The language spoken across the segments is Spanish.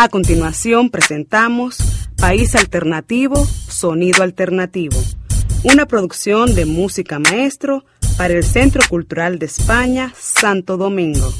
A continuación presentamos País Alternativo, Sonido Alternativo, una producción de música maestro para el Centro Cultural de España, Santo Domingo.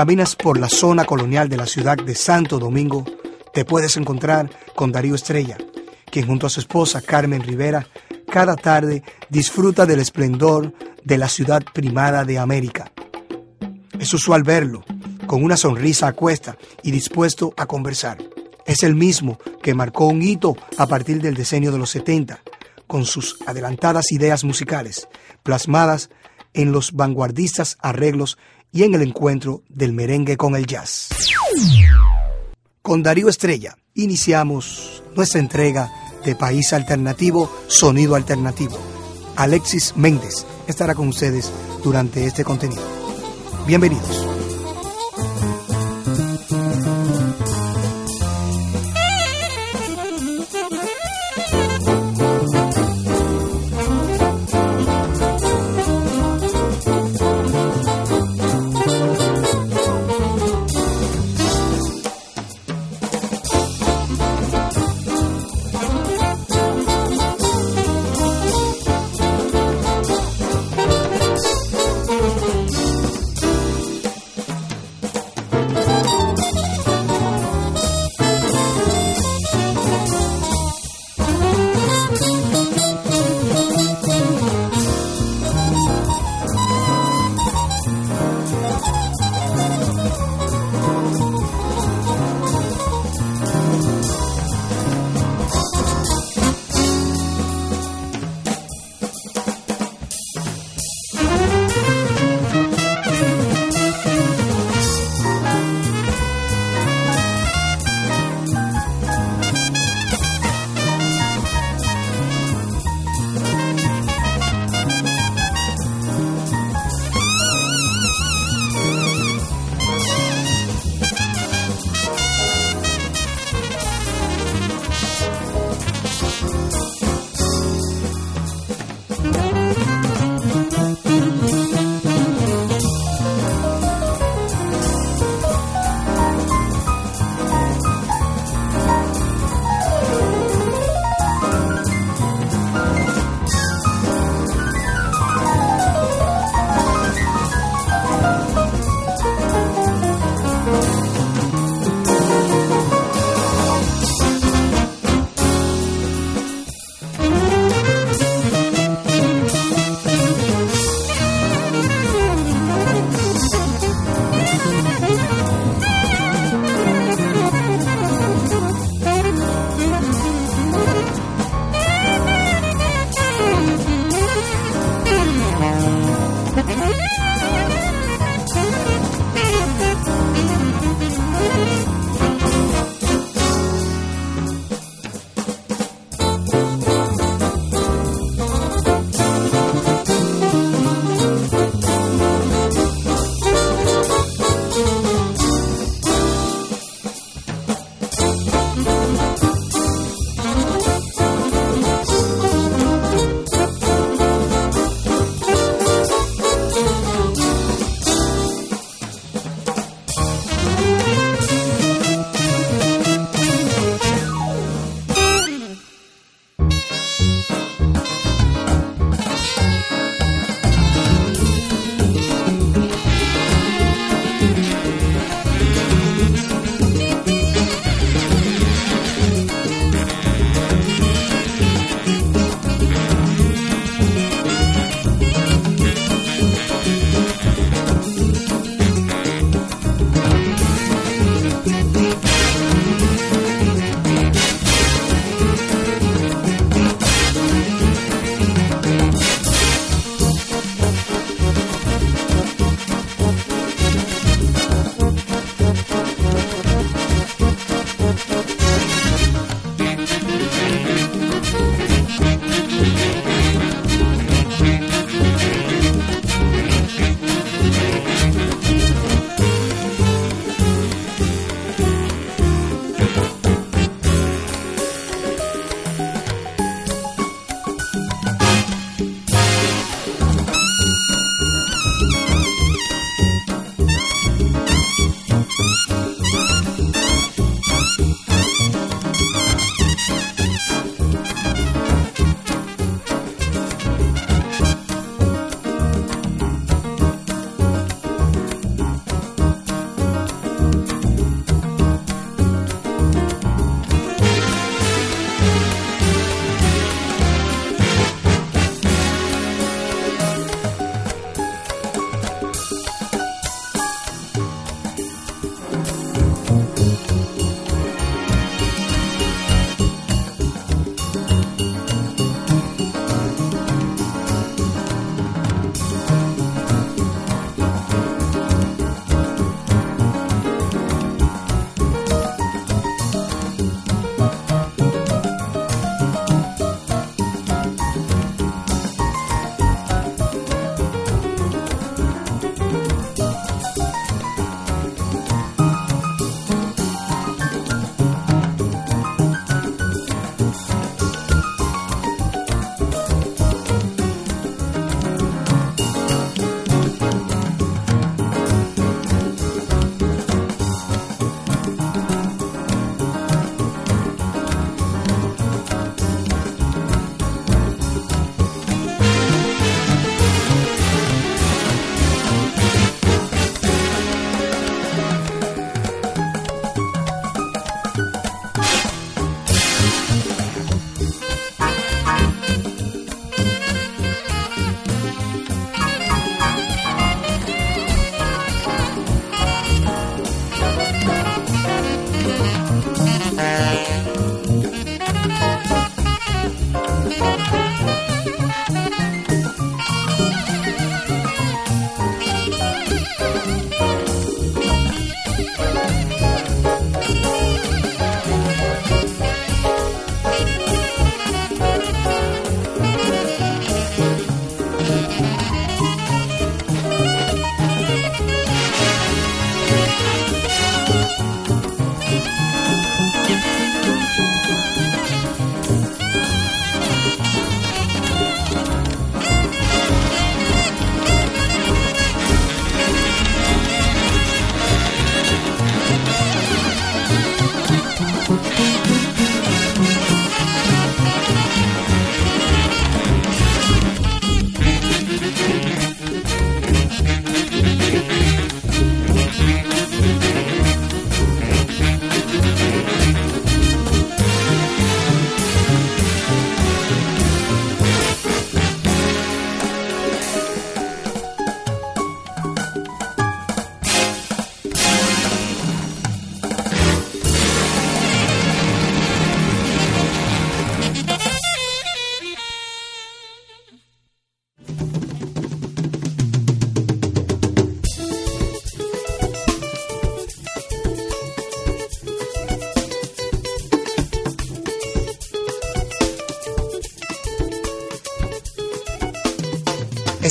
Caminas por la zona colonial de la ciudad de Santo Domingo, te puedes encontrar con Darío Estrella, quien junto a su esposa Carmen Rivera cada tarde disfruta del esplendor de la ciudad primada de América. Es usual verlo, con una sonrisa a cuesta y dispuesto a conversar. Es el mismo que marcó un hito a partir del decenio de los 70, con sus adelantadas ideas musicales, plasmadas en los vanguardistas arreglos y en el encuentro del merengue con el jazz. Con Darío Estrella iniciamos nuestra entrega de País Alternativo, Sonido Alternativo. Alexis Méndez estará con ustedes durante este contenido. Bienvenidos.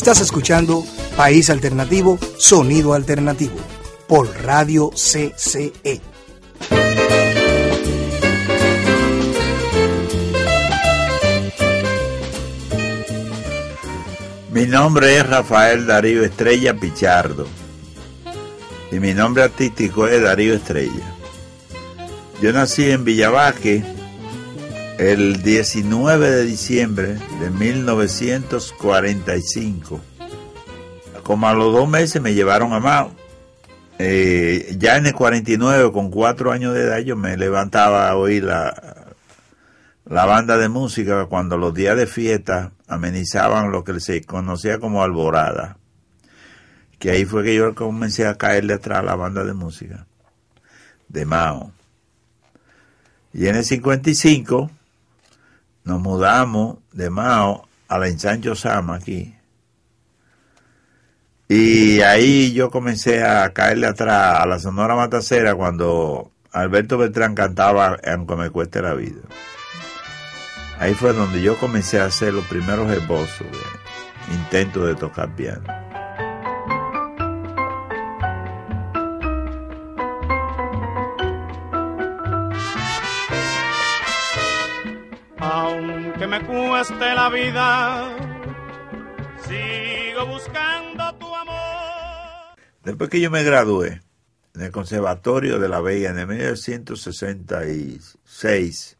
Estás escuchando País Alternativo, Sonido Alternativo, por Radio CCE. Mi nombre es Rafael Darío Estrella Pichardo y mi nombre artístico es Darío Estrella. Yo nací en Villavaque el 19 de diciembre de 1945. Como a los dos meses me llevaron a Mao. Eh, ya en el 49, con cuatro años de edad, yo me levantaba a oír la, la banda de música cuando los días de fiesta amenizaban lo que se conocía como alborada. Que ahí fue que yo comencé a caerle atrás a la banda de música de Mao. Y en el 55 nos mudamos de Mao a la Ensancho Sama aquí. Y ahí yo comencé a caerle atrás a la Sonora Matacera cuando Alberto Beltrán cantaba Aunque me cueste la vida. Ahí fue donde yo comencé a hacer los primeros esbozos de intento de tocar piano. Cueste la vida, sigo buscando tu amor. Después que yo me gradué en el Conservatorio de La Vega en 1966,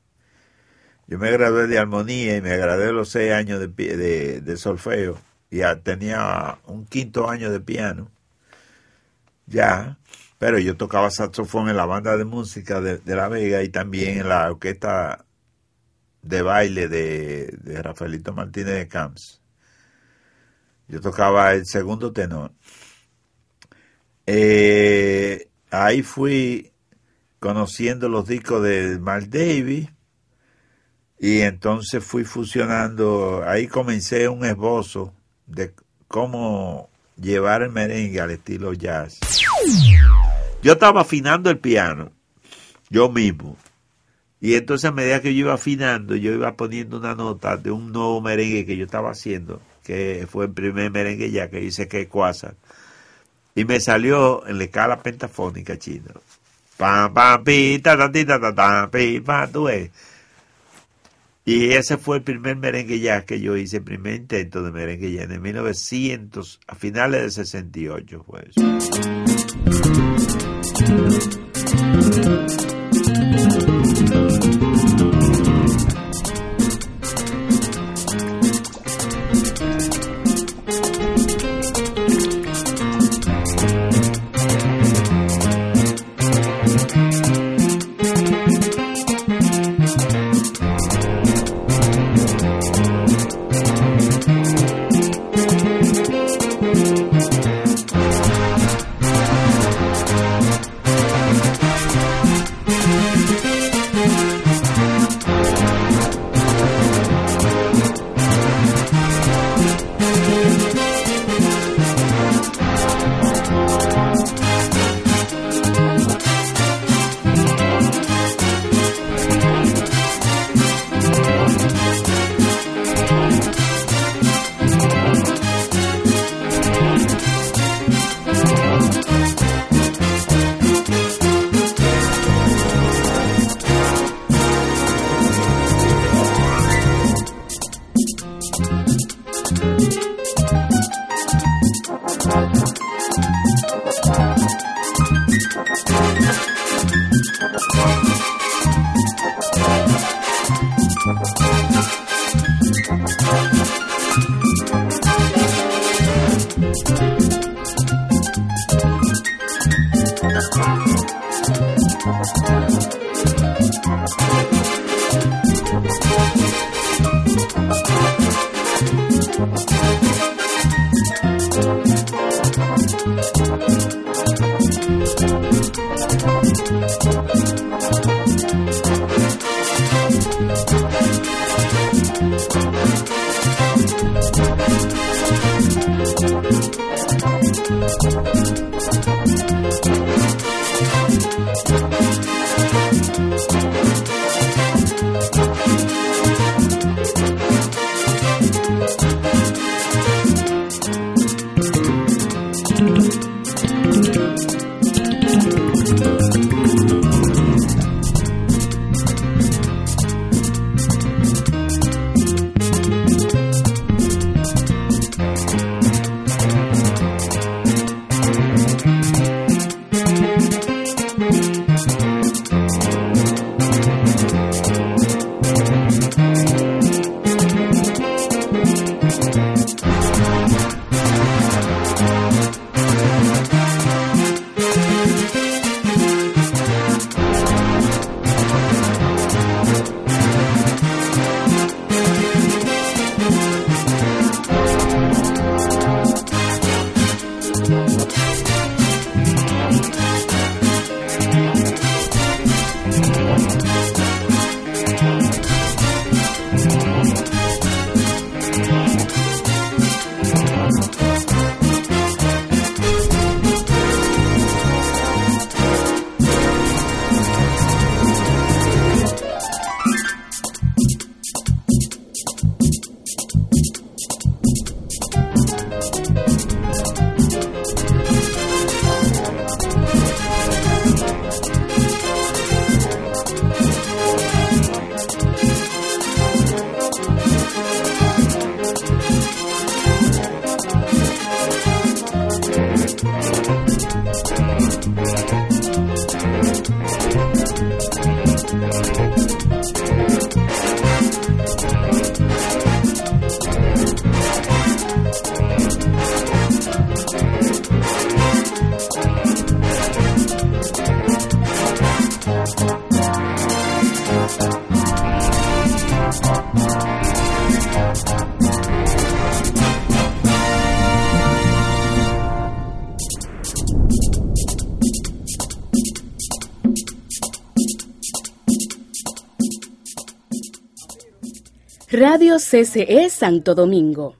yo me gradué de armonía y me gradué los seis años de, de, solfeo. Ya tenía un quinto año de piano. Ya. Pero yo tocaba saxofón en la banda de música de, La Vega y también en la orquesta de baile de, Rafaelito Martínez de Camps. Yo tocaba el segundo tenor. Eh, ahí fui conociendo los discos de Mark Davis y entonces fui fusionando, ahí comencé un esbozo de cómo llevar el merengue al estilo jazz. Yo estaba afinando el piano, yo mismo. Y entonces a medida que yo iba afinando, yo iba poniendo una nota de un nuevo merengue que yo estaba haciendo, que fue el primer merengue ya que hice que Quasar. Y me salió en la escala pentafónica chino. Pam, pam, pi, ta, pi, tú ves. Y ese fue el primer merengue ya que yo hice, el primer intento de merengue ya en 1900, a finales del 68 fue eso. Radio CCE Santo Domingo.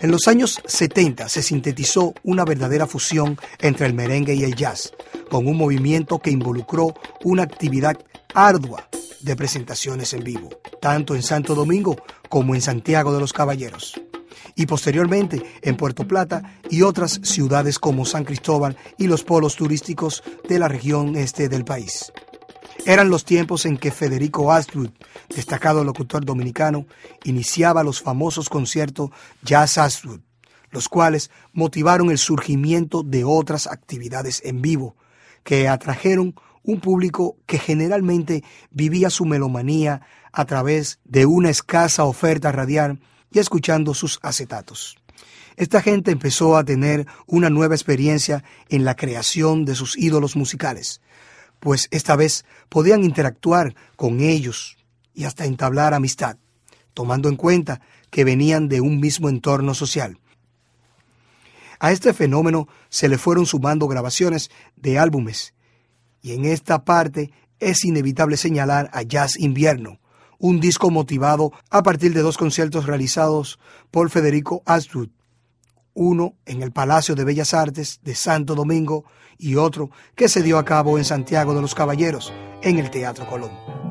En los años 70 se sintetizó una verdadera fusión entre el merengue y el jazz, con un movimiento que involucró una actividad ardua de presentaciones en vivo, tanto en Santo Domingo como en Santiago de los Caballeros, y posteriormente en Puerto Plata y otras ciudades como San Cristóbal y los polos turísticos de la región este del país. Eran los tiempos en que Federico Astwood, destacado locutor dominicano, iniciaba los famosos conciertos Jazz Astwood, los cuales motivaron el surgimiento de otras actividades en vivo, que atrajeron un público que generalmente vivía su melomanía a través de una escasa oferta radial y escuchando sus acetatos. Esta gente empezó a tener una nueva experiencia en la creación de sus ídolos musicales, pues esta vez podían interactuar con ellos y hasta entablar amistad, tomando en cuenta que venían de un mismo entorno social. A este fenómeno se le fueron sumando grabaciones de álbumes, y en esta parte es inevitable señalar a Jazz Invierno, un disco motivado a partir de dos conciertos realizados por Federico Astwood, uno en el Palacio de Bellas Artes de Santo Domingo y otro que se dio a cabo en Santiago de los Caballeros, en el Teatro Colón.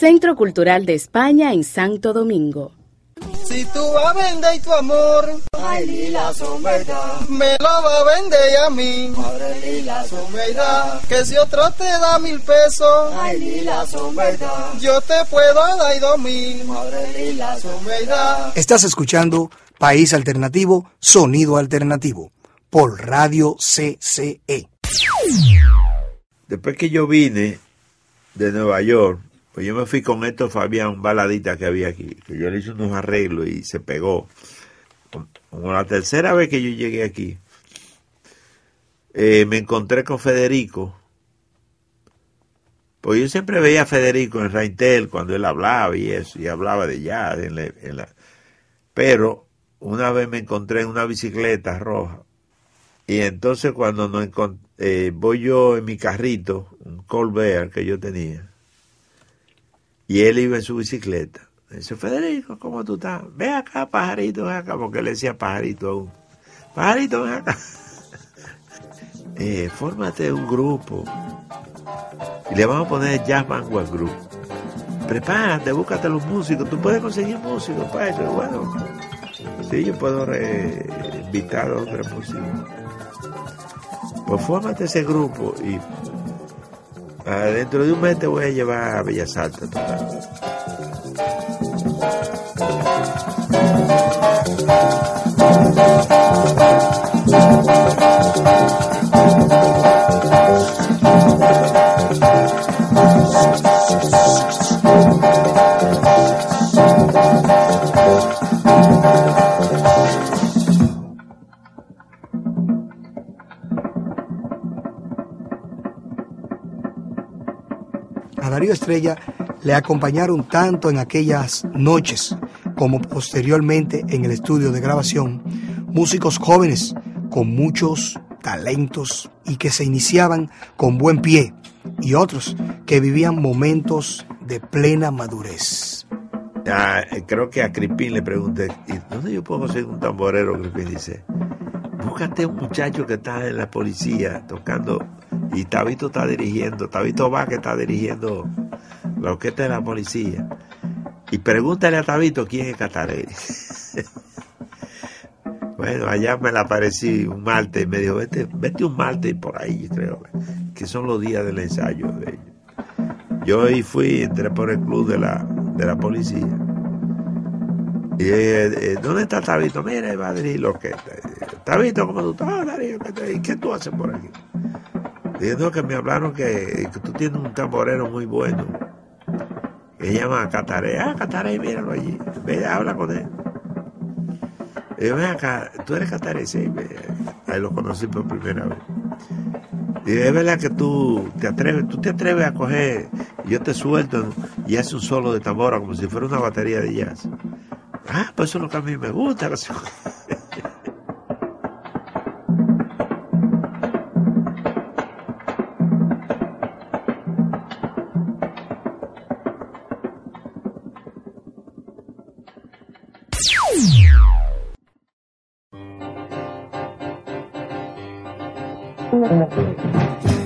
Centro Cultural de España en Santo Domingo. Si tú vas a vender tu amor, ay lila me lo va a vender a mí, madre lila verdad, que si otro te da mil pesos, ay lila yo te puedo dar dos mil, madre lila verdad. Estás escuchando País Alternativo, Sonido Alternativo, por Radio CCE. Después que yo vine de Nueva York, pues yo me fui con esto Fabián, baladita que había aquí, que yo le hice unos arreglos y se pegó. Como la tercera vez que yo llegué aquí, eh, me encontré con Federico. Pues yo siempre veía a Federico en Raintel cuando él hablaba y eso, y hablaba de jazz. En la, la... Pero una vez me encontré en una bicicleta roja. Y entonces cuando no eh, voy yo en mi carrito, un Colbert que yo tenía, y él iba en su bicicleta. dice, Federico, ¿cómo tú estás? Ven acá, pajarito, ven acá, porque le decía pajarito aún. Pajarito, ven acá. eh, fórmate un grupo. Y le vamos a poner Jazz Vanguard Group. Prepárate, búscate los músicos. Tú puedes conseguir músicos para eso. Bueno, sí, yo puedo invitar a otros músicos. Pues fórmate ese grupo y Ah, dentro de un mes te voy a llevar a Bellas Artes. Estrella le acompañaron tanto en aquellas noches como posteriormente en el estudio de grabación músicos jóvenes con muchos talentos y que se iniciaban con buen pie y otros que vivían momentos de plena madurez. Ah, creo que a Cripín le pregunté, ¿y dónde yo puedo conseguir un tamborero? Cripín dice, búscate un muchacho que está en la policía tocando y Tabito está dirigiendo, Tabito va que está dirigiendo la orquesta de la policía. Y pregúntale a Tabito quién es Catarelli. bueno, allá me la aparecí un martes y me dijo, vete, vete un martes por ahí, creo, que son los días del ensayo de ellos. Yo ahí fui, entré por el club de la, de la policía. Y eh, eh, ¿dónde está Tabito? Mira, va a dirigir la orquesta. Tabito, ¿cómo tú estás? ¿Y qué tú haces por aquí? Diciendo que me hablaron que, que, tú tienes un tamborero muy bueno. Se llama Cataré. Ah, Cataré, míralo allí. Ve, habla con él. Y ven acá, tú eres Cataré, sí. Ahí lo conocí por primera vez. Y es verdad que tú te atreves, tú te atreves a coger, yo te suelto y haces un solo de tambora como si fuera una batería de jazz. Ah, pues eso es lo que a mí me gusta. すいません。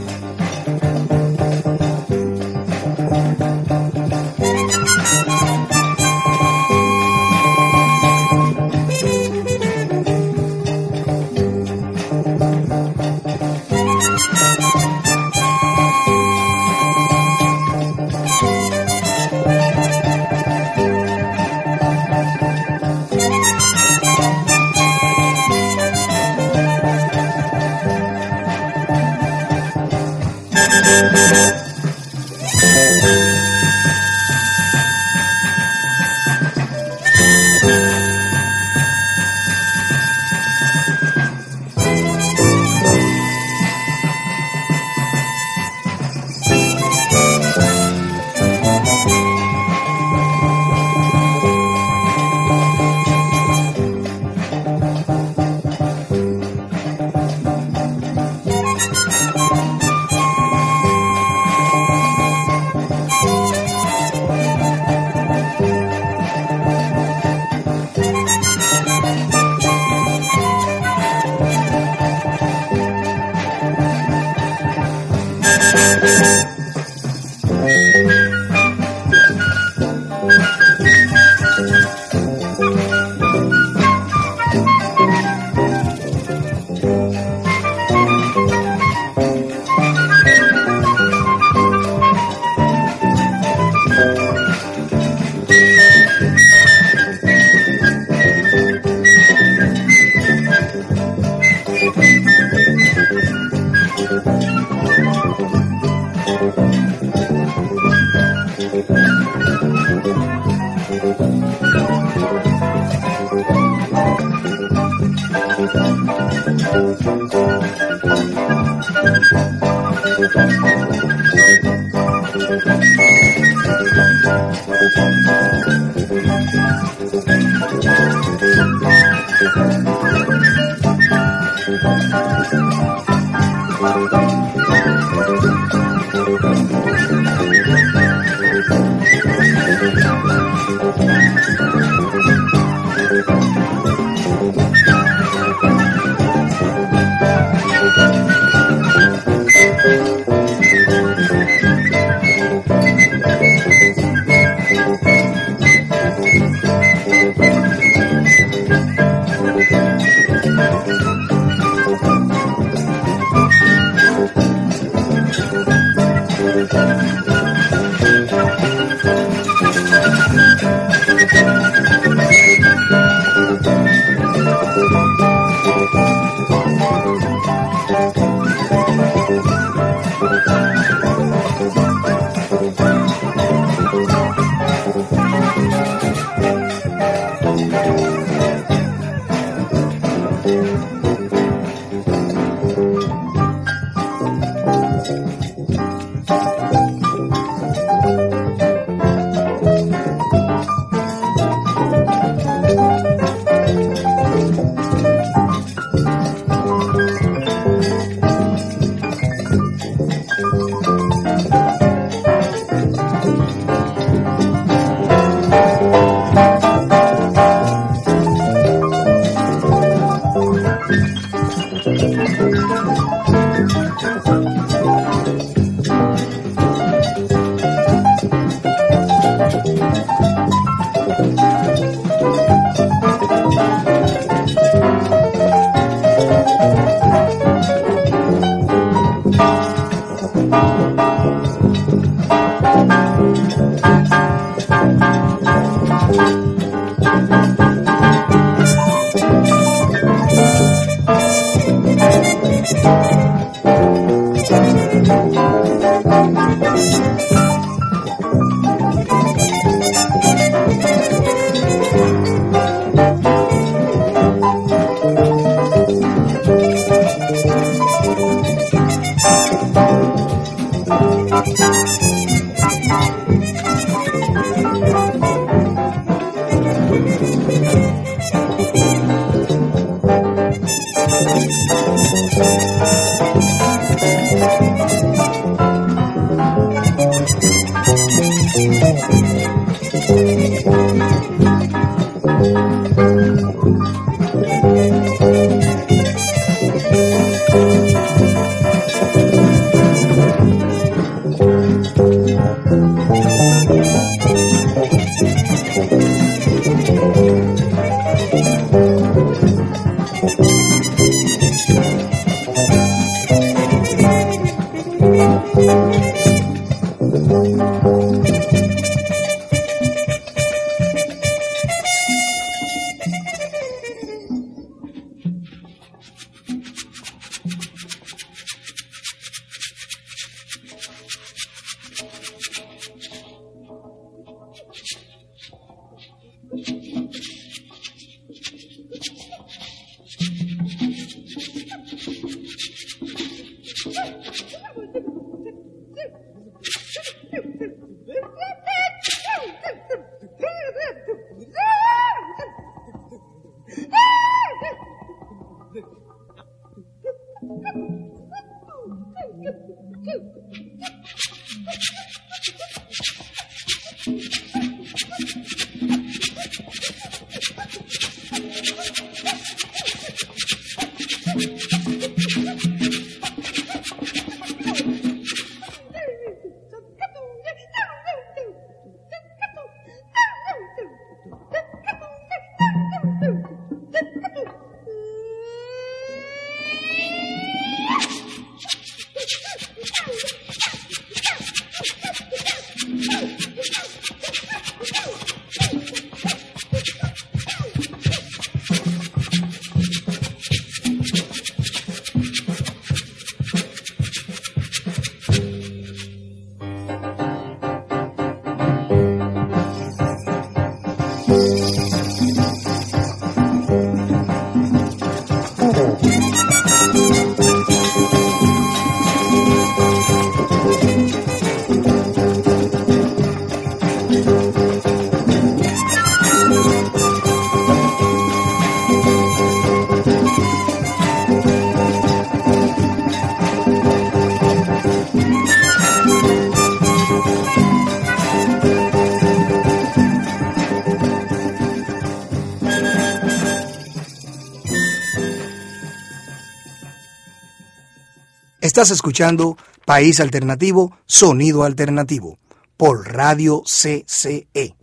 Estás escuchando País Alternativo, Sonido Alternativo, por Radio CCE.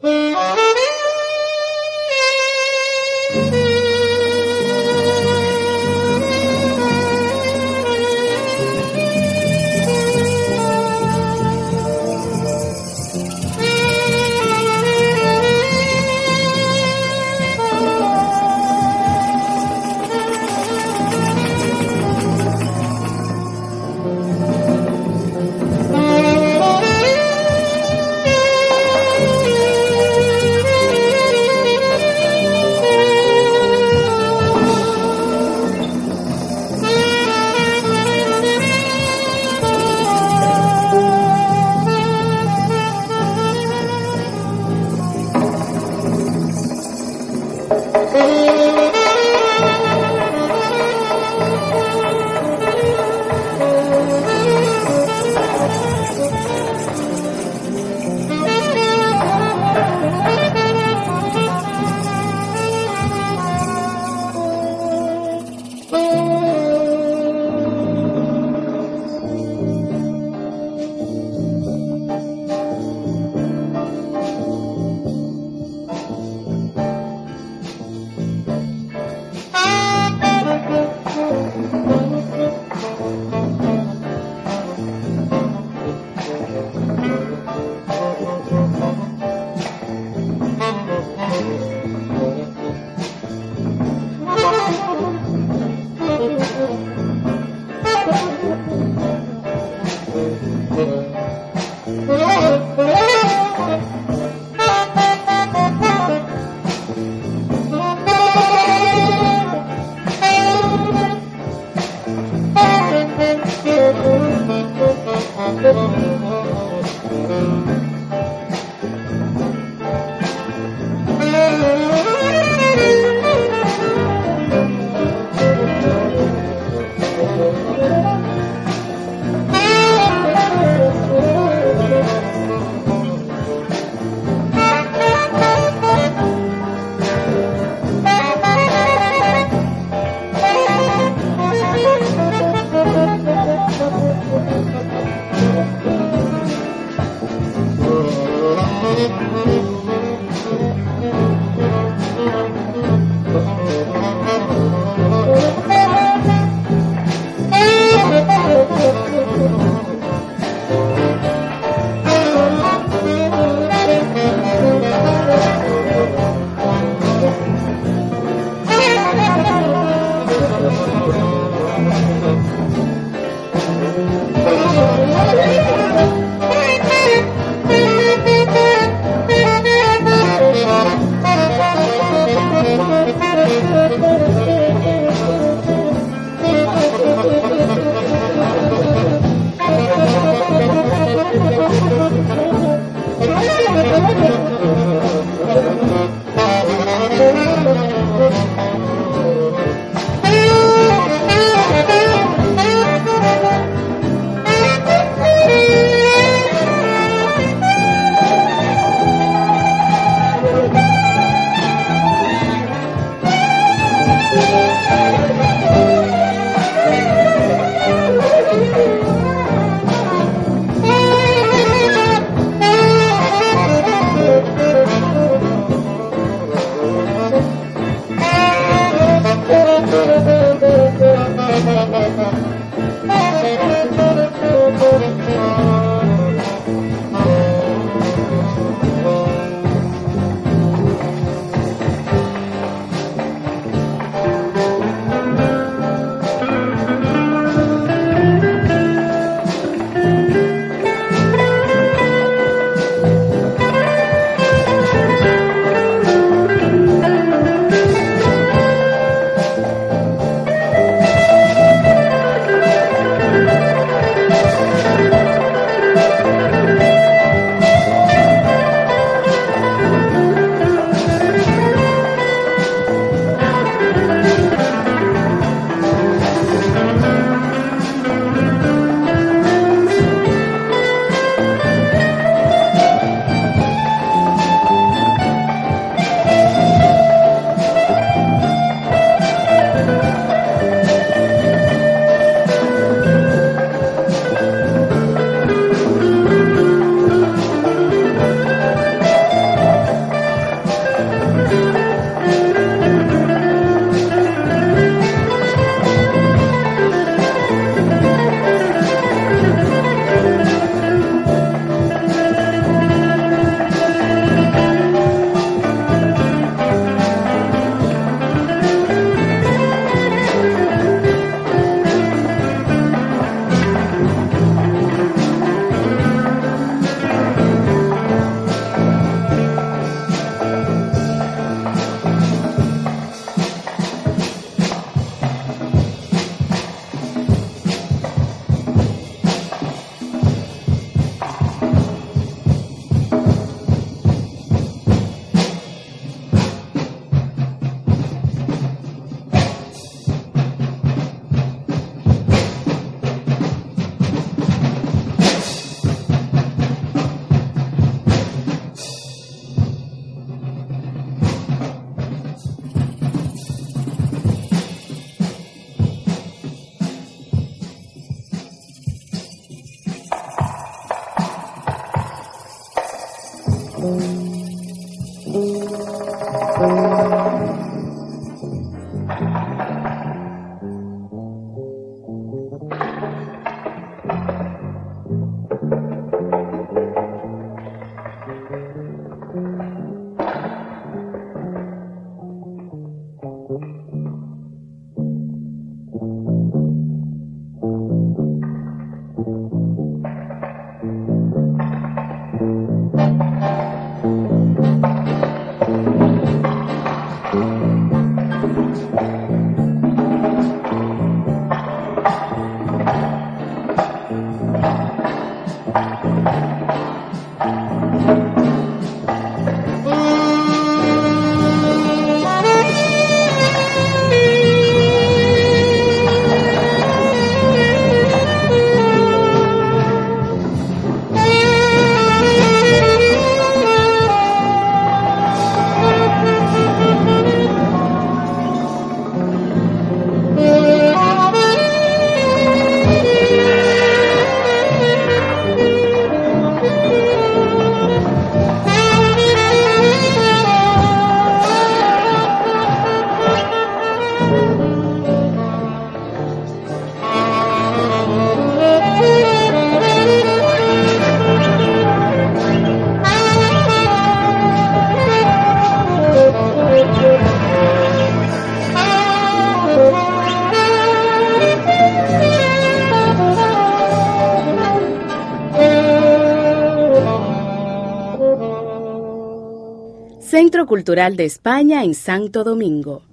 Cultural de España en Santo Domingo.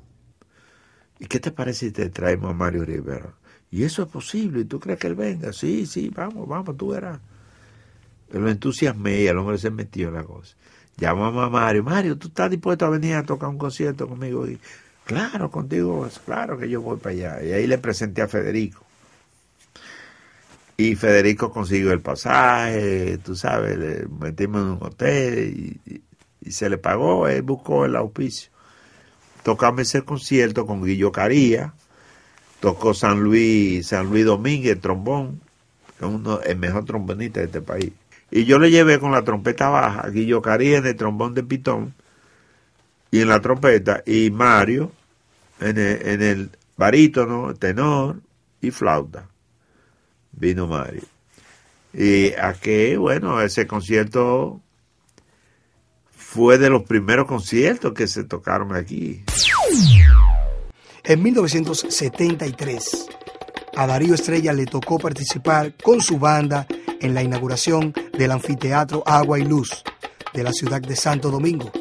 ¿Y qué te parece si te traemos a Mario Rivera? Y eso es posible, ¿y tú crees que él venga? Sí, sí, vamos, vamos, tú verás. Pero lo entusiasmé y el hombre se metió en la cosa. Llamamos a Mario, Mario, ¿tú estás dispuesto a venir a tocar un concierto conmigo? Y, claro, contigo, claro que yo voy para allá. Y ahí le presenté a Federico. Y Federico consiguió el pasaje, tú sabes, le metimos en un hotel y, y se le pagó, él buscó el auspicio. Tocamos ese concierto con Guillo Caría, tocó San Luis, San Luis Domínguez, el trombón, es uno, el mejor trombonista de este país. Y yo le llevé con la trompeta baja, Guillo Caría en el trombón de pitón y en la trompeta, y Mario en el, en el barítono, tenor y flauta. Vino Mario. Y aquí, bueno, ese concierto fue de los primeros conciertos que se tocaron aquí. En 1973, a Darío Estrella le tocó participar con su banda en la inauguración del anfiteatro Agua y Luz de la ciudad de Santo Domingo.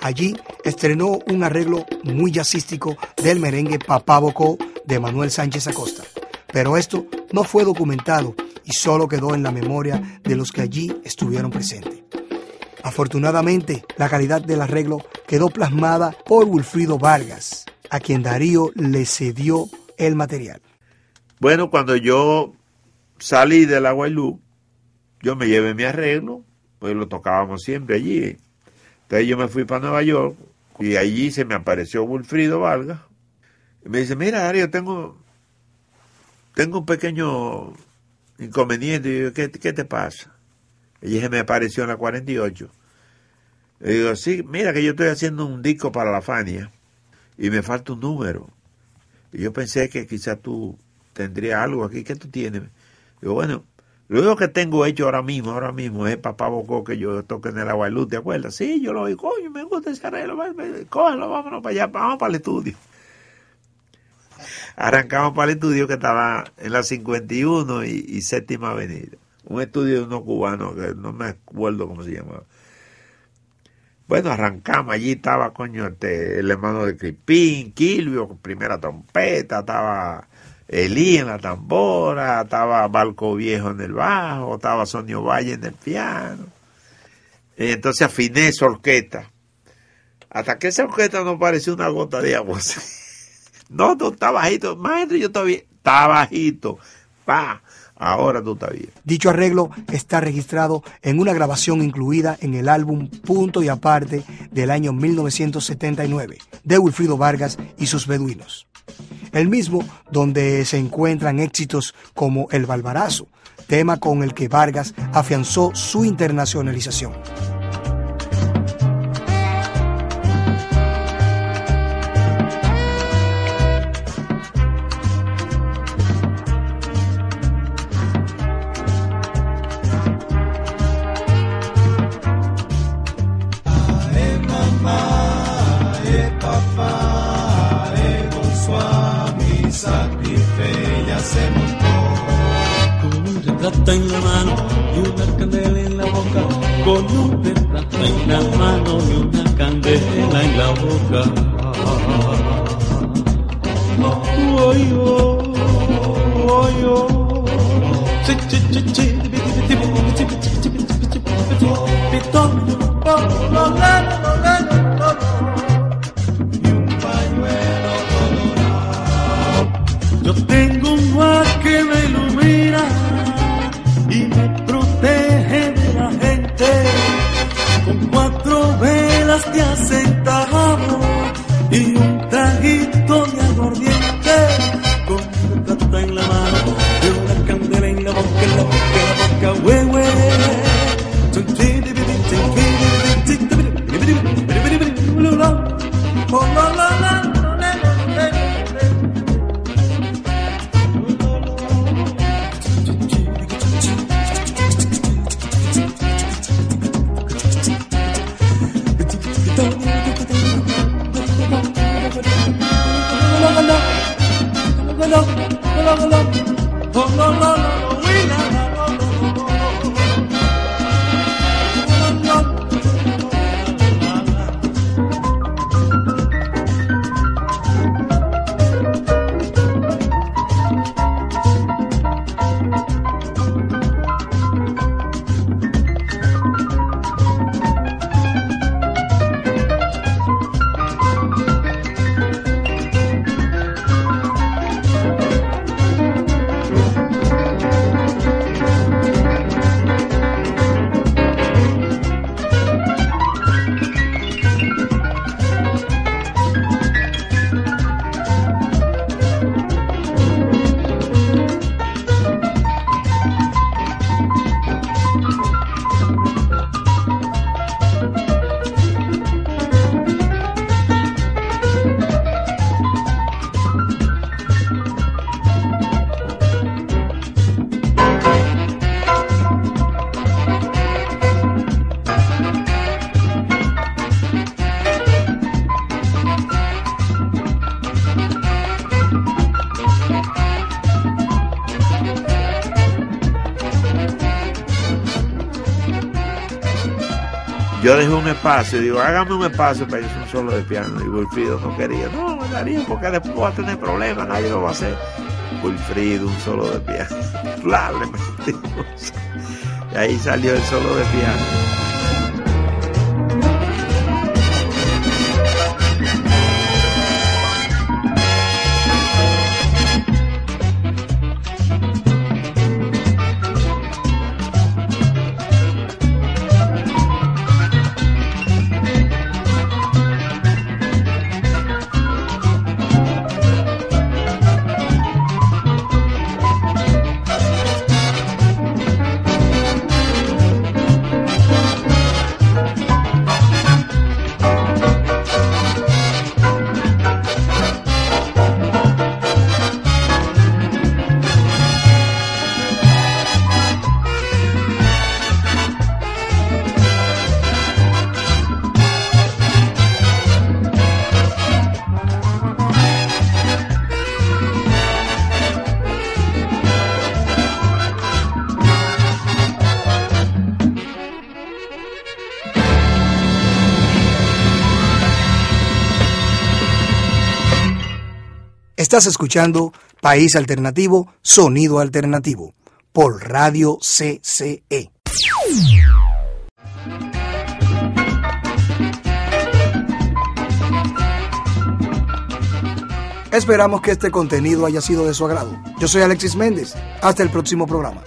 Allí estrenó un arreglo muy jazzístico del merengue Papá Bocó de Manuel Sánchez Acosta. Pero esto no fue documentado y solo quedó en la memoria de los que allí estuvieron presentes. Afortunadamente, la calidad del arreglo quedó plasmada por Wilfrido Vargas, a quien Darío le cedió el material. Bueno, cuando yo salí del Aguailú, yo me llevé mi arreglo, pues lo tocábamos siempre allí. Entonces yo me fui para Nueva York y allí se me apareció Wilfrido Vargas y me dice, mira, Darío, tengo, tengo un pequeño inconveniente. ¿qué, ¿qué te pasa? Y se me apareció en la 48. Le digo, sí, mira que yo estoy haciendo un disco para la Fania y me falta un número. Y yo pensé que quizás tú tendrías algo aquí. ¿Qué tú tienes? Digo, bueno, lo único que tengo hecho ahora mismo, ahora mismo, es Papá Bocó que yo toque en el agua luz, ¿te acuerdas? Sí, yo lo oí, coño, me gusta ese arreglo, cógelo, vámonos para allá, vamos para el estudio. Arrancamos para el estudio que estaba en la 51 y, y séptima avenida un estudio de unos cubanos, que no me acuerdo cómo se llamaba. Bueno, arrancamos, allí estaba, coño, este, el hermano de Cripín, Kilvio, primera trompeta, estaba Elí en la tambora, estaba Balco Viejo en el bajo, estaba Sonio Valle en el piano. Entonces afiné esa orquesta. Hasta que esa orquesta no pareció una gota de agua. no, no, está bajito. Maestro, yo todavía, está bajito. Pa. Ahora bien. Dicho arreglo está registrado en una grabación incluida en el álbum Punto y Aparte del año 1979 de Wilfrido Vargas y sus beduinos. El mismo donde se encuentran éxitos como El Balbarazo, tema con el que Vargas afianzó su internacionalización. Yo dejé un espacio, digo, hágame un espacio para irse un solo de piano. Y Wilfrido no quería, no, Darío, porque después voy a tener problemas, nadie lo va a hacer. Wilfrido, un solo de piano. Claro, le metimos. Y ahí salió el solo de piano. Estás escuchando País Alternativo, Sonido Alternativo, por Radio CCE. Esperamos que este contenido haya sido de su agrado. Yo soy Alexis Méndez. Hasta el próximo programa.